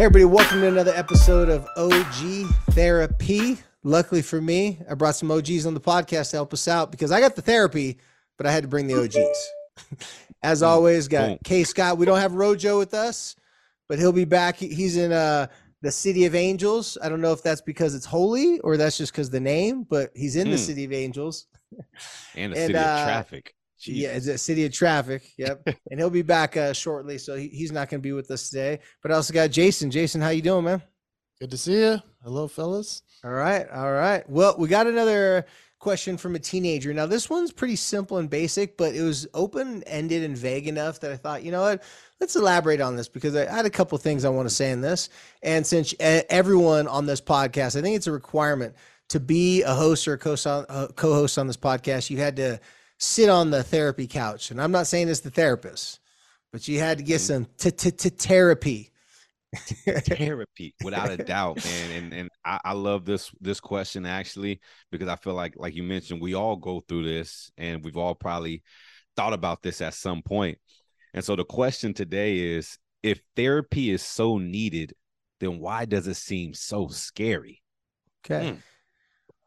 Hey, everybody, welcome to another episode of OG Therapy. Luckily for me, I brought some OGs on the podcast to help us out because I got the therapy, but I had to bring the OGs. As always, got K Scott. We don't have Rojo with us, but he'll be back. He's in uh, the City of Angels. I don't know if that's because it's holy or that's just because the name, but he's in the Hmm. City of Angels. and a And, city uh, of traffic. Yeah, it's a city of traffic. Yep, and he'll be back uh, shortly, so he, he's not going to be with us today. But I also got Jason. Jason, how you doing, man? Good to see you. Hello, fellas. All right, all right. Well, we got another question from a teenager. Now, this one's pretty simple and basic, but it was open ended and vague enough that I thought, you know what? Let's elaborate on this because I had a couple things I want to say in this. And since everyone on this podcast, I think it's a requirement to be a host or a co host on this podcast, you had to sit on the therapy couch. And I'm not saying it's the therapist, but you had to get some t- t- t- therapy. therapy without a doubt man and and I, I love this this question actually because i feel like like you mentioned we all go through this and we've all probably thought about this at some point and so the question today is if therapy is so needed then why does it seem so scary Okay. Hmm.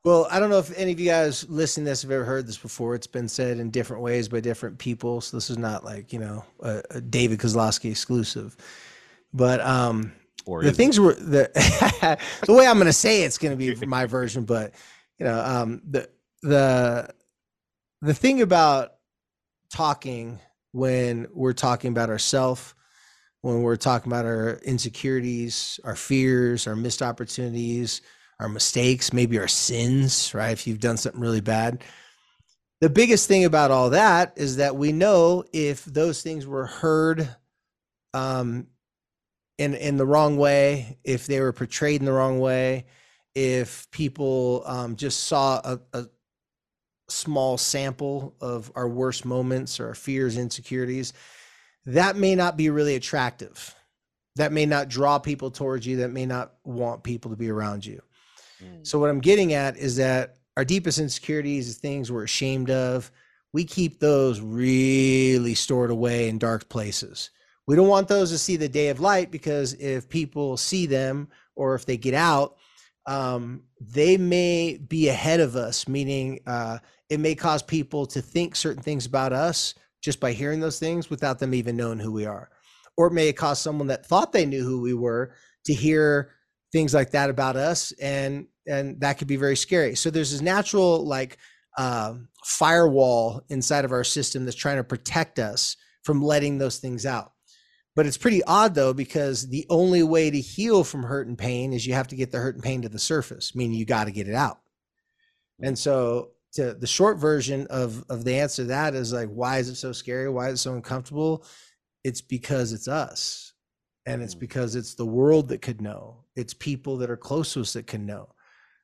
Well, I don't know if any of you guys listening to this have ever heard this before. It's been said in different ways by different people. So this is not like, you know, a, a David Kozlowski exclusive. But um or the is it? things were the the way I'm going to say it's going to be my version, but you know, um, the the the thing about talking when we're talking about ourself, when we're talking about our insecurities, our fears, our missed opportunities, our mistakes, maybe our sins, right? If you've done something really bad. The biggest thing about all that is that we know if those things were heard um, in in the wrong way, if they were portrayed in the wrong way, if people um, just saw a, a small sample of our worst moments or our fears, insecurities, that may not be really attractive. That may not draw people towards you. That may not want people to be around you. Mm. So what I'm getting at is that our deepest insecurities, things we're ashamed of, we keep those really stored away in dark places. We don't want those to see the day of light because if people see them or if they get out, um, they may be ahead of us, meaning uh, it may cause people to think certain things about us just by hearing those things without them even knowing who we are. Or it may cause someone that thought they knew who we were to hear things like that about us and and that could be very scary. So there's this natural like uh, firewall inside of our system that's trying to protect us from letting those things out. But it's pretty odd though because the only way to heal from hurt and pain is you have to get the hurt and pain to the surface meaning you got to get it out. And so to the short version of of the answer to that is like why is it so scary? Why is it so uncomfortable? It's because it's us and it's Mm. because it's the world that could know. It's people that are close to us that can know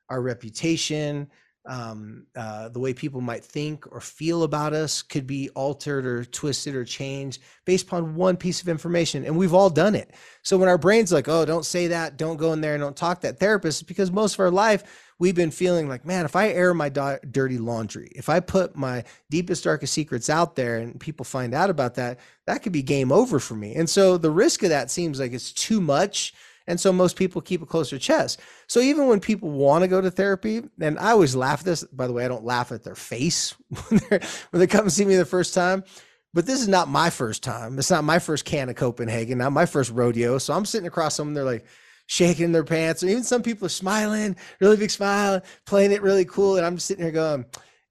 our reputation um, uh, the way people might think or feel about us could be altered or twisted or changed based upon one piece of information and we've all done it. So when our brains like oh don't say that don't go in there and don't talk that therapist because most of our life we've been feeling like man if i air my di- dirty laundry if i put my deepest darkest secrets out there and people find out about that that could be game over for me. And so the risk of that seems like it's too much and so most people keep a closer chest. So even when people want to go to therapy, and I always laugh at this, by the way, I don't laugh at their face when, when they come and see me the first time. But this is not my first time. It's not my first can of Copenhagen, not my first rodeo. So I'm sitting across someone, they're like shaking their pants, or even some people are smiling, really big smile, playing it really cool. And I'm just sitting here going,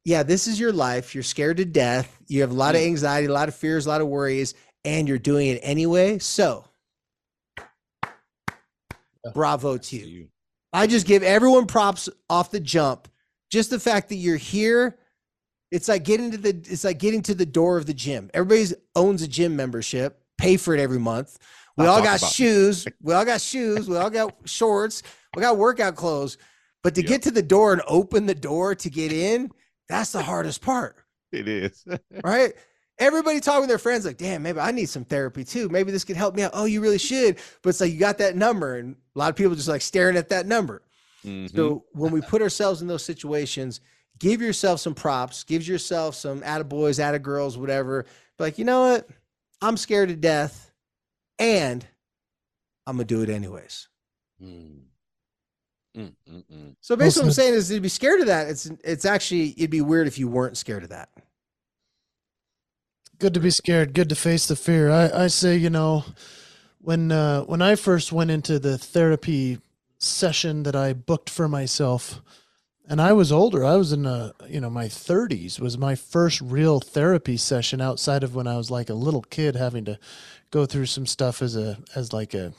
Yeah, this is your life. You're scared to death. You have a lot of mm. anxiety, a lot of fears, a lot of worries, and you're doing it anyway. So bravo to you. you I just give everyone props off the jump. Just the fact that you're here, it's like getting to the it's like getting to the door of the gym. Everybody owns a gym membership, pay for it every month. We I'll all got shoes. We all got shoes. We all got shorts. We got workout clothes, but to Yep. get to the door and open the door to get in, that's the hardest part, It is. right? Everybody talking with their friends, like, damn, maybe I need some therapy too. Maybe this could help me out. Oh, you really should. But it's like you got that number, and a lot of people just like staring at that number. Mhm. So when we put ourselves in those situations, give yourself some props, give yourself some attaboys, attagirls, whatever. Be like, you know what? I'm scared to death, and I'm gonna do it anyways. Mm. Mm, mm, mm. So basically, what I'm saying is to be scared of that. It's it's actually it'd be weird if you weren't scared of that. Good to be scared good to face the fear i, I say you know when uh, when i first went into the therapy session that i booked for myself and i was older i was in uh you know my 30s was my first real therapy session outside of when i was like a little kid having to go through some stuff as a as like a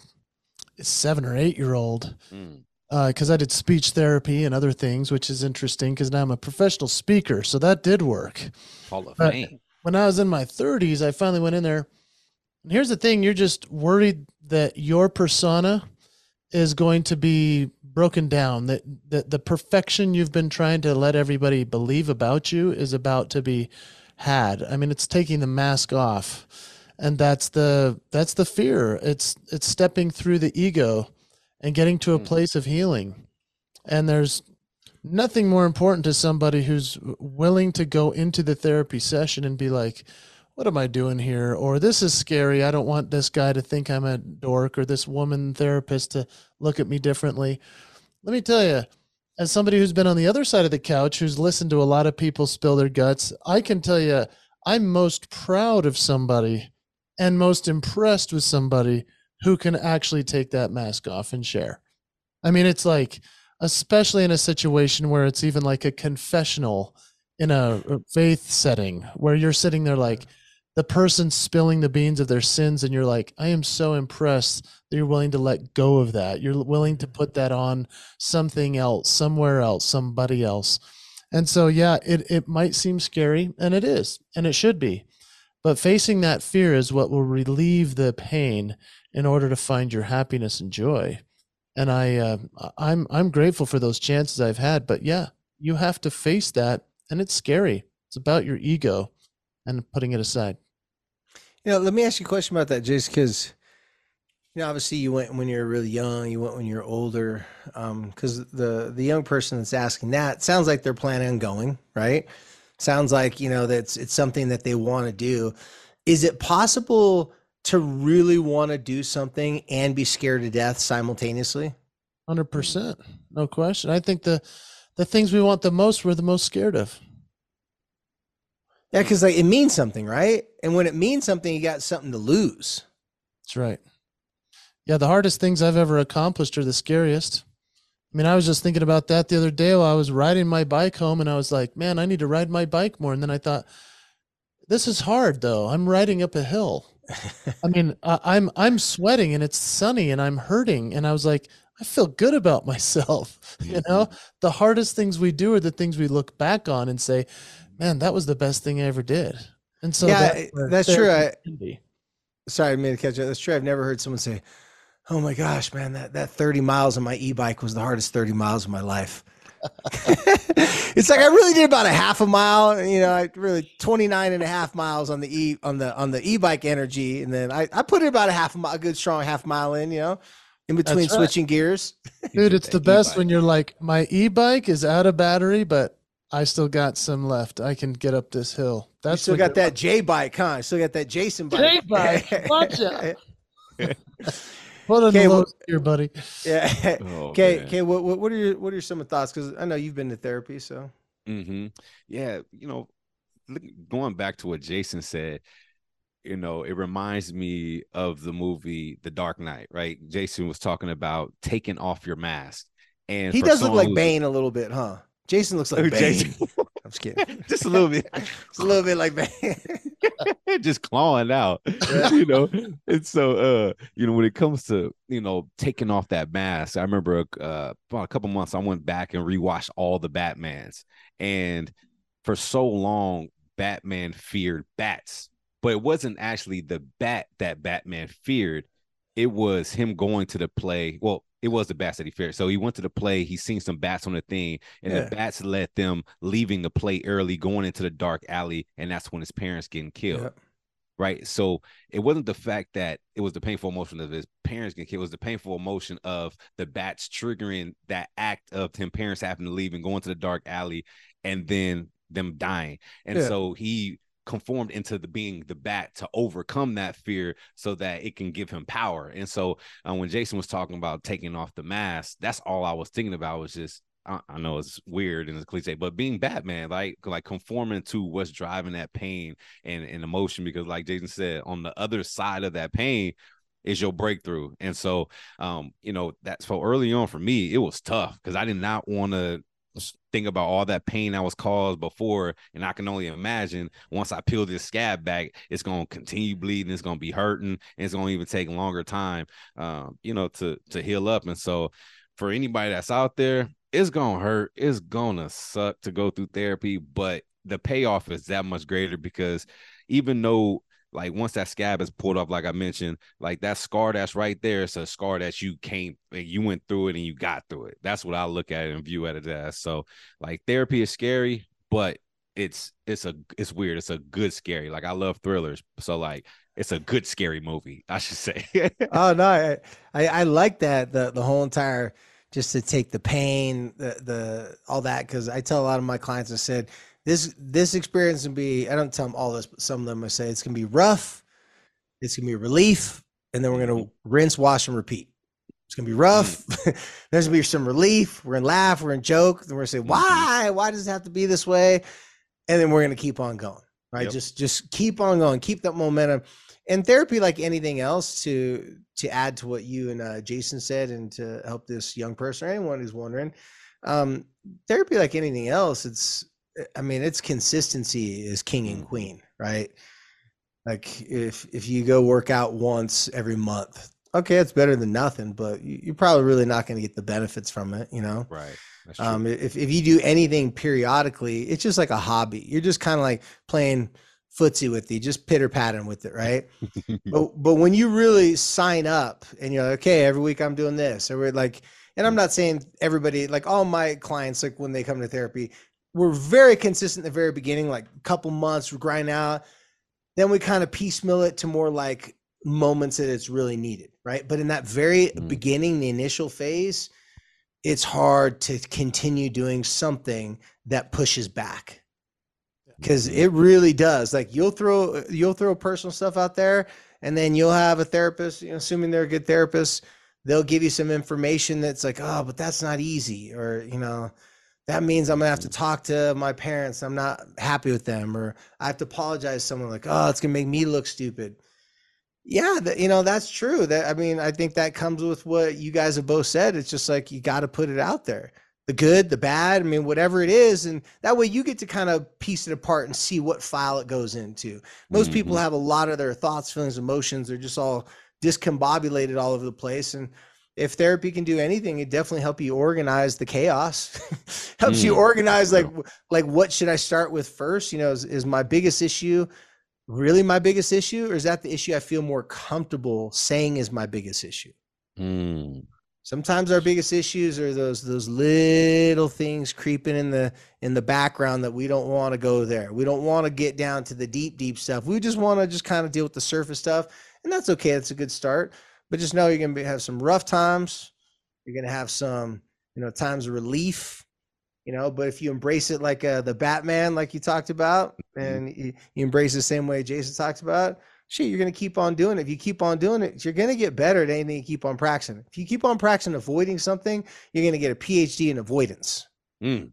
seven or eight year old Mm. because I did speech therapy and other things, which is interesting because now I'm a professional speaker. So that did work. Hall of Fame. When I was in my 30s, I finally went in there. And here's the thing you're just worried that your persona is going to be broken down, that, that the perfection you've been trying to let everybody believe about you is about to be had. I mean, it's taking the mask off. And that's the that's the fear. It's it's stepping through the ego and getting to a Mm. place of healing. And there's nothing more important to somebody who's willing to go into the therapy session and be like, what am I doing here? Or this is scary. I don't want this guy to think I'm a dork or this woman therapist to look at me differently. Let me tell you, as somebody who's been on the other side of the couch, who's listened to a lot of people spill their guts, I can tell you, I'm most proud of somebody and most impressed with somebody who can actually take that mask off and share. I mean, it's like, especially in a situation where it's even like a confessional in a a faith setting where you're sitting there like the person spilling the beans of their sins and you're like i am so impressed that you're willing to let go of that. You're willing to put that on something else somewhere else somebody else. And so yeah it, it might seem scary and it is and it should be but facing that fear is what will relieve the pain in order to find your happiness and joy and I uh, I'm I'm grateful for those chances I've had. But yeah, you have to face that, and it's scary. It's about your ego and putting it aside. You know, let me ask you a question about that, Jace, because you know, obviously you went when you were really young, you went when you're older. Um, because the the young person that's asking that sounds like they're planning on going, right? Sounds like, you know, that's it's something that they want to do. Is it possible to really want to do something and be scared to death simultaneously? Hundred percent, no question. I think the the things we want the most, we're the most scared of. Yeah, because like it means something, right? And when it means something, you got something to lose. That's right. Yeah, the hardest things I've ever accomplished are the scariest. I mean, I was just thinking about that the other day while I was riding my bike home, and I was like, man, I need to ride my bike more. And then I thought, this is hard though. I'm riding up a hill. I mean, I, I'm I'm sweating and it's sunny and I'm hurting, and I was like, I feel good about myself. You know, mm-hmm. the hardest things we do are the things we look back on and say, man, that was the best thing I ever did. And so Yeah, that's, eh, that's true. I- sorry, I made a catch. That's true. I've never heard someone say, "Oh my gosh, man, that that 30 miles on my e-bike was the hardest 30 miles of my life." it's like I really did about a half a mile, you know, I really 29 and a half miles on the e on the on the e-bike energy and then I I put it about a half a mile, a good strong half mile in, you know, in between right. switching gears. Dude, it's the best e-bike. when you're like, my e-bike is out of battery, but I still got some left. I can get up this hill. You That's still when got that J bike, huh? You still got that Jason bike. J-bike, watch out. Put on Okay, the well- low here, buddy. yeah. Oh, Okay, man. okay. What, what what are your what are your some thoughts? Because I know you've been to therapy, so hmm Yeah, you know, going back to what Jason said, you know, it reminds me of the movie The Dark Knight, right? Jason was talking about taking off your mask, and he does look like Bane a little bit, huh? Jason looks like Bane. Jason. I'm just kidding. just a little bit, It's a little bit like Bane. just clawing out, Yeah. you know. And so, uh, you know, when it comes to you know taking off that mask, I remember uh, about a couple months I went back and rewatched all the Batmans, and for so long, Batman feared bats, but it wasn't actually the bat that Batman feared. It was him going to the play. Well, it was the bats that he feared. So he went to the play. He seen some bats on the thing, and Yeah. the bats led them leaving the play early, going into the dark alley, and that's when his parents getting killed. Right. So it wasn't the fact that it was the painful emotion of his parents getting killed. It was the painful emotion of the bats triggering that act of him parents having to leave and going to the dark alley, and then them dying. And Yeah. so he conformed into the being the bat to overcome that fear so that it can give him power. And so uh, when Jason was talking about taking off the mask, that's all I was thinking about was just I, know it's weird and it's cliche, but being Batman, like like conforming to what's driving that pain and, and emotion, because like Jason said, on the other side of that pain is your breakthrough. And so um, you know, that's so early on for me, it was tough because I did not want to think about all that pain I was caused before, and I can only imagine once I peel this scab back, it's gonna continue bleeding, it's gonna be hurting, and it's gonna even take longer time, um, you know, to to heal up. And so, for anybody that's out there, it's gonna hurt, it's gonna suck to go through therapy, but the payoff is that much greater because even though like once that scab is pulled off, like I mentioned, like that scar that's right there, it's a scar that you came, and you went through it and you got through it. That's what I look at and view at it as. So like therapy is scary, but it's it's a it's weird. It's a good scary. Like I love thrillers, so like it's a good scary movie. I should say. oh no, I, I I like that the the whole entire just to take the pain, the the all that because I tell a lot of my clients I said this this experience can be I don't tell them all this, but some of them I say it's gonna be rough, it's gonna be relief, and then we're gonna rinse, wash, and repeat. It's gonna be rough. There's gonna be some relief. We're gonna laugh. We're gonna joke. Then we're gonna say, "Why? Why does it have to be this way?" And then we're gonna keep on going. Right? Yep. Just just keep on going. Keep that momentum. And therapy, like anything else, to to add to what you and uh, Jason said, and to help this young person or anyone who's wondering, um, therapy, like anything else, it's I mean, it's consistency is king and Mhm. queen, right? Like if if you go work out once every month, okay, it's better than nothing, but you- you're probably really not going to get the benefits from it, you know. right. Um, if if you do anything periodically, it's just like a hobby. You're just kind of like playing footsie with you, just pitter patting with it, right? but but when you really sign up and you're like, okay, every week I'm doing this, or we're like, and I'm not saying everybody, like all my clients, like when they come to therapy, we're very consistent at the very beginning, like a couple months, we grind out. Then we kind of piecemeal it to more like moments that it's really needed, right? But in that very Mhm. beginning, the initial phase, it's hard to continue doing something that pushes back because it really does like you'll throw you'll throw personal stuff out there and then you'll have a therapist you know, assuming they're a good therapist they'll give you some information that's like oh but that's not easy or you know that means i'm gonna have to talk to my parents. I'm not happy with them or i have to apologize to someone like oh it's gonna make me look stupid. Yeah that, you know that's true. That i mean i think that comes with what you guys have both said. It's just like you got to put it out there. The good the bad i mean whatever it is and that way you get to kind of piece it apart and see what file it goes into. Most people Mhm. have a lot of their thoughts feelings emotions they're just all discombobulated all over the place and if therapy can do anything it definitely help you organize the chaos. Helps you Mm, organize like like what should i start with first? You know is, is my biggest issue really my biggest issue or is that the issue i feel more comfortable saying is my biggest issue? Mm, sometimes our biggest issues are those those little things creeping in the in the background that we don't want to go there. We don't want to get down to the deep deep stuff. We just want to just kind of deal with the surface stuff and that's okay. That's a good start but just know you're going to have some rough times you're going to have some you know times of relief you know but if you embrace it like uh, the batman like you talked about and you, you embrace the same way jason talks about shit, you're going to keep on doing it. If you keep on doing it, you're going to get better at anything you keep on practicing. If you keep on practicing avoiding something, you're going to get a PhD in avoidance, mm,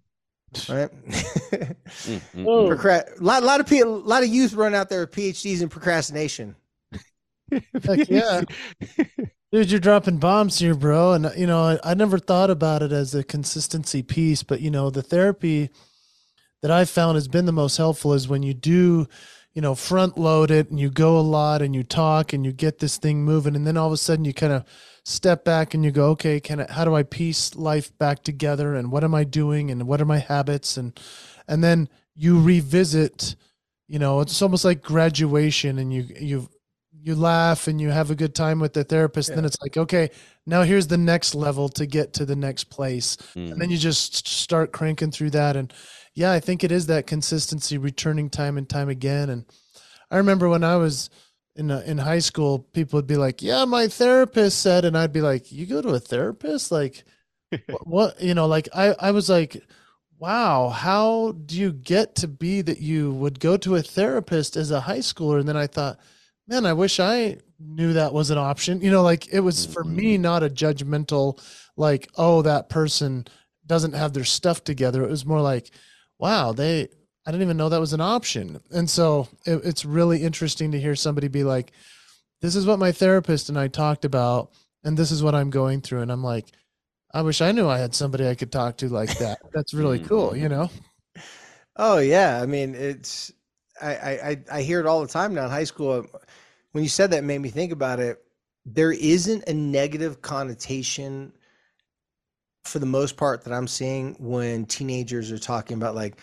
right? mm, mm. Procra- a lot, lot of people, a lot of youth run out there with PhDs in procrastination. Heck yeah. Dude, you're dropping bombs here, bro. And you know, I, I never thought about it as a consistency piece, but you know, the therapy that I found has been the most helpful is when you do, you know, front load it and you go a lot and you talk and you get this thing moving, and then all of a sudden you kind of step back and you go, okay, can I, how do I piece life back together and what am I doing and what are my habits and and then you revisit, you know, it's almost like graduation and you you you laugh and you have a good time with the therapist, then it's like, okay, now here's the next level to get to the next place. Mm. And then you just start cranking through that. And yeah, I think it is that consistency, returning time and time again. And I remember when I was in uh, in high school, people would be like, "Yeah, my therapist said," and I'd be like, "You go to a therapist? Like, what, what? You know, like I I was like." Wow, how do you get to be that you would go to a therapist as a high schooler? And then I thought, man, I wish I knew that was an option. You know, like it was for me mm-hmm. not a judgmental, like, oh, that person doesn't have their stuff together. It was more like, wow, they, I didn't even know that was an option. And so it, it's really interesting to hear somebody be like, this is what my therapist and I talked about, and this is what I'm going through. And I'm like, I wish I knew I had somebody I could talk to like that. That's really cool, mm-hmm. you know? Oh yeah, I mean it's I, I I- hear it all the time now in high school. When you said that, made me think about it. There isn't a negative connotation for the most part that I'm seeing when teenagers are talking about like,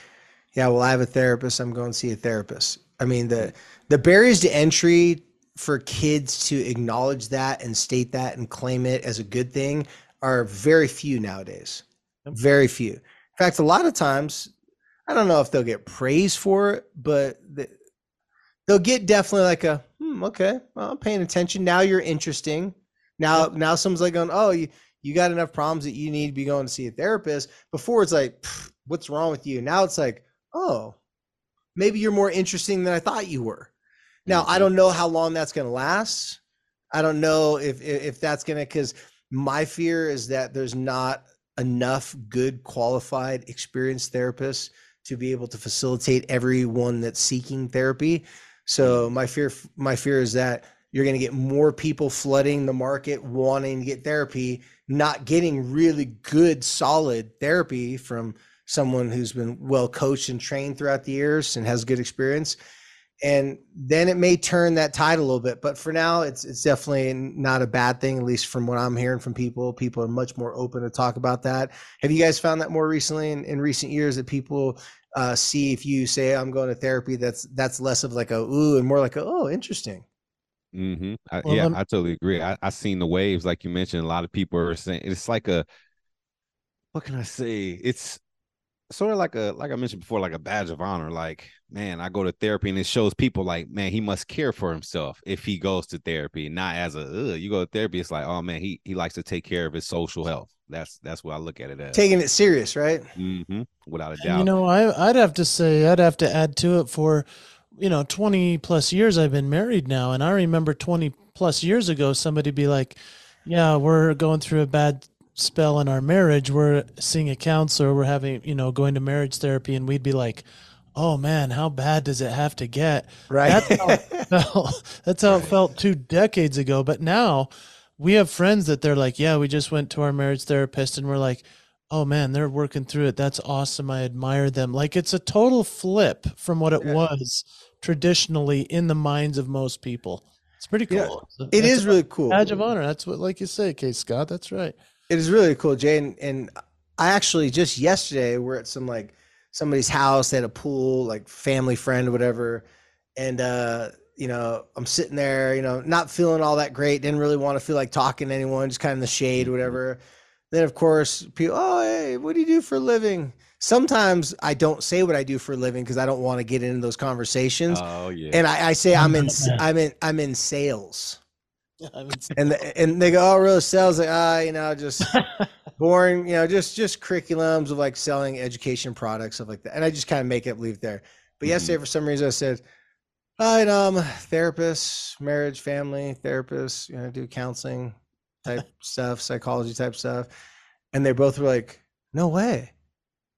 yeah, well, I have a therapist. I'm going to see a therapist. I mean the the barriers to entry for kids to acknowledge that and state that and claim it as a good thing are very few nowadays. Very few. In fact, a lot of times I don't know if they'll get praise for it, but they'll get definitely like a hmm, okay, well, I'm paying attention. Now you're interesting. Now now someone's like going, oh, you you got enough problems that you need to be going to see a therapist. Before it's like, what's wrong with you? Now it's like, oh, maybe you're more interesting than I thought you were. Now I Mhm. don't know how long that's going to last. I don't know if if, if that's going to because my fear is that there's not enough good qualified experienced therapists to be able to facilitate everyone that's seeking therapy. So mm-hmm. my fear my fear is that you're going to get more people flooding the market wanting to get therapy not getting really good solid therapy from someone who's been well coached and trained throughout the years and has good experience and then it may turn that tide a little bit but for now it's it's definitely not a bad thing at least from what i'm hearing from people people are much more open to talk about that have you guys found that more recently in, in recent years that people uh, see if you say i'm going to therapy that's that's less of like a ooh and more like a oh interesting Mm-hmm. I, Well, yeah, lem- I totally agree. I, I seen the waves, like you mentioned. A lot of people are saying it's like a, what can I say? It's sort of like a, like I mentioned before, like a badge of honor. Like, man, I go to therapy, and it shows people like, man, he must care for himself if he goes to therapy, not as a, Ugh, you go to therapy. It's like, oh man, he he likes to take care of his social health. That's that's what I look at it as. taking it serious right hmm Without a And, doubt. you know, I, I'd have to say, I'd have to add to it for, you know, 20 plus years I've been married now. And I remember 20 plus years ago, somebody be like, yeah, we're going through a bad spell in our marriage. We're seeing a counselor. We're having, you know, going to marriage therapy. And we'd be like, oh man, how bad does it have to get? right That's how it felt. That's how it felt two decades ago. But now we have friends that they're like, yeah, we just went to our marriage therapist and we're like, oh man, they're working through it. That's awesome. I admire them. Like it's a total flip from what it Yeah. was traditionally in the minds of most people. It's pretty cool. It's it it's is really cool badge of honor. That's what, like you say, K Scott. That's right. It is really cool, Jay. And, and I actually just yesterday we're at some like somebody's house. They had a pool, like family friend or whatever. And uh, you know, I'm sitting there, you know, not feeling all that great. Didn't really want to feel like talking to anyone, just kind of in the shade whatever. Then of course, people, oh hey, what do you do for a living? Sometimes I don't say what I do for a living because I don't want to get into those conversations. oh yeah. and I, I say I'm in I'm in I'm in sales. And the, and they go, oh, really sales? Like, ah, you know, just boring, you know, just just curriculums of like selling education products, stuff like that. And I just kind of make it leave there. But Mhm. yesterday, for some reason, I said, "Hi, um, therapist, marriage, family therapist, you know, do counseling type stuff, psychology type stuff," and they both were like, "No way!"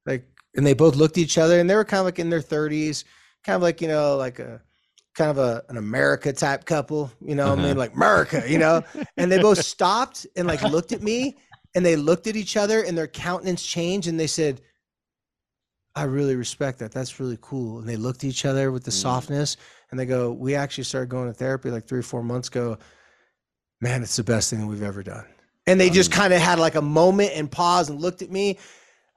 Like, and they both looked at each other, and they were kind of like in their thirties, kind of like you know, like a kind of a an America type couple, you know, I mean, Uh-huh. like America, you know, and they both stopped and like looked at me and they looked at each other and their countenance changed and they said, I really respect that. That's really cool. And they looked at each other with the Mm. softness and they go, We actually started going to therapy like three or four months ago. Man, it's the best thing that we've ever done. And they just kind of had like a moment and pause and looked at me.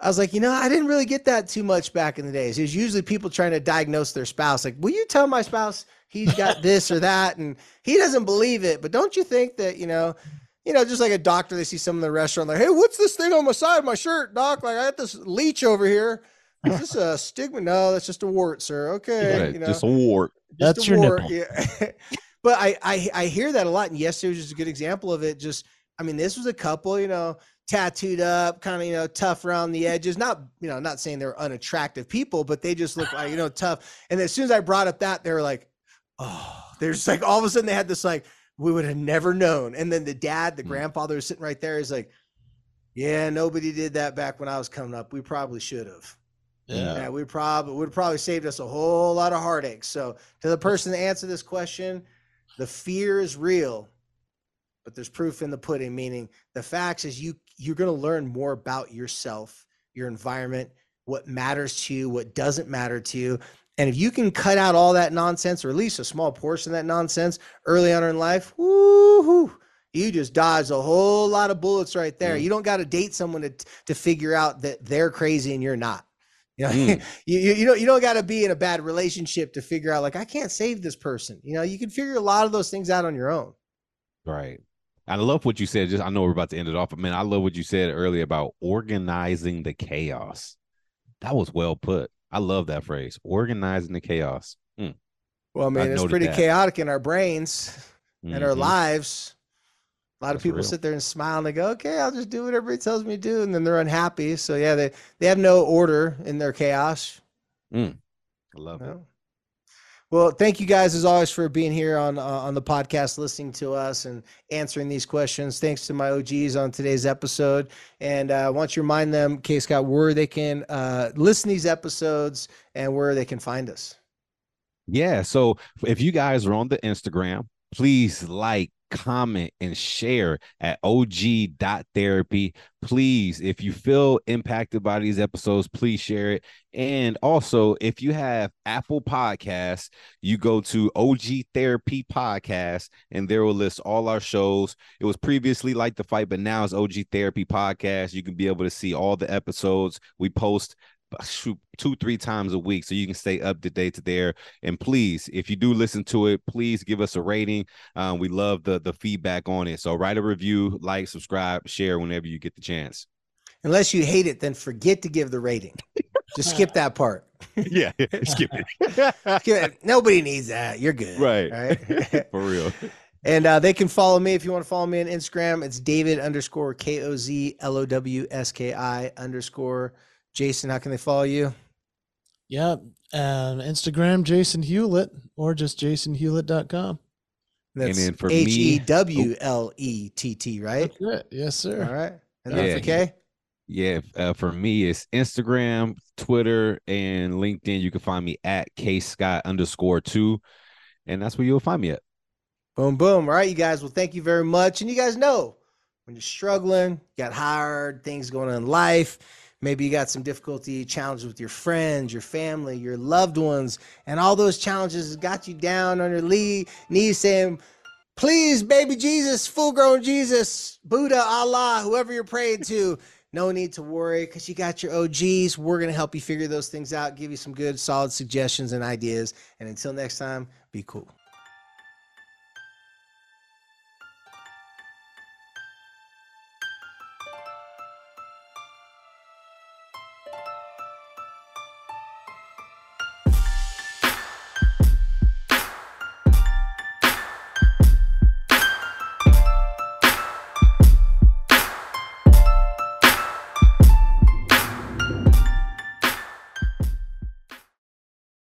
I was like, you know, I didn't really get that too much back in the days. It was usually people trying to diagnose their spouse. Like, will you tell my spouse he's got this or that? And he doesn't believe it. But don't you think that, you know, you know, just like a doctor, they see someone in the restaurant, like, hey, what's this thing on my side of my shirt, doc? Like, I got this leech over here. Is this a stigma? No, that's just a wart, sir. Okay. Right, you know, just a wart. just That's a your wart, nipple. Yeah. but I, I I hear that a lot. And yesterday was just a good example of it. Just I mean, this was a couple, you know, tattooed up, kind of, you know, tough around the edges. Not, you know, not saying they're unattractive people, but they just look like, you know, tough. And as soon as I brought up that, they were like, oh, there's like all of a sudden they had this like, we would have never known. And then the dad, the Mm. grandfather was sitting right there. Is like, yeah, nobody did that back when I was coming up. We probably should have. Yeah. Yeah, we probably would probably saved us a whole lot of heartache. So to the person to answer this question, the fear is real, but there's proof in the pudding. Meaning the facts is you you're going to learn more about yourself, your environment, what matters to you, what doesn't matter to you. And if you can cut out all that nonsense, or at least a small portion of that nonsense early on in life, woo you just dodged a whole lot of bullets right there. Mm. You don't got to date someone to to figure out that they're crazy and you're not. You know, Mm. you, you you don't you don't got to be in a bad relationship to figure out like I can't save this person. You know, you can figure a lot of those things out on your own. Right. I love what you said. Just I know we're about to end it off, but man, I love what you said earlier about organizing the chaos. That was well put. I love that phrase. Organizing the chaos. Mm. Well, man, it's pretty that. chaotic in our brains and our Mhm. lives. A lot of people real. sit there and smile and they go, "Okay, I'll just do whatever he tells me to do," and then they're unhappy. So yeah, they they have no order in their chaos. I love it. Well, thank you guys as always for being here on uh, on the podcast, listening to us and answering these questions. Thanks to my OGs on today's episode, and uh, you remind them, K Scott, where they can uh, listen these episodes and where they can find us. Yeah. So if you guys are on the Instagram, please like, comment, and share at og.therapy. Please, if you feel impacted by these episodes, please share it. And also, if you have Apple Podcasts, you go to OG Therapy Podcast, and there will list all our shows. It was previously like the fight, but now it's OG Therapy Podcast. You can be able to see all the episodes we post shoot two three times a week so you can stay up to date to there and please if you do listen to it please give us a rating um, we love the the feedback on it so write a review like subscribe share whenever you get the chance Unless you hate it, then forget to give the rating. Just skip that part. yeah skip it Skip it. Nobody needs that. You're good. Right. Right. for real And uh, they can follow me if you want to follow me on Instagram. It's David underscore K O Z L O W S K I underscore Jason. How can they follow you? Yeah. And Instagram, Jason Hewlett, or just jasonhewlett.com. That's then for H me- E W L E T T, right? That's it. Yes, sir. All right. And then Yeah. for K? yeah uh, for me it's instagram twitter and linkedin you can find me at k scott underscore two and that's where you'll find me at Boom, boom. All right, you guys. Well, thank you very much. And you guys know when you're struggling, you got hard things going on in life. Maybe you got some difficulty, challenges with your friends, your family, your loved ones, and all those challenges got you down on your knees saying, Please, baby Jesus, full grown Jesus, Buddha, Allah, whoever you're praying to, no need to worry because you got your OGs. We're going to help you figure those things out, give you some good, solid suggestions and ideas. And until next time, be cool.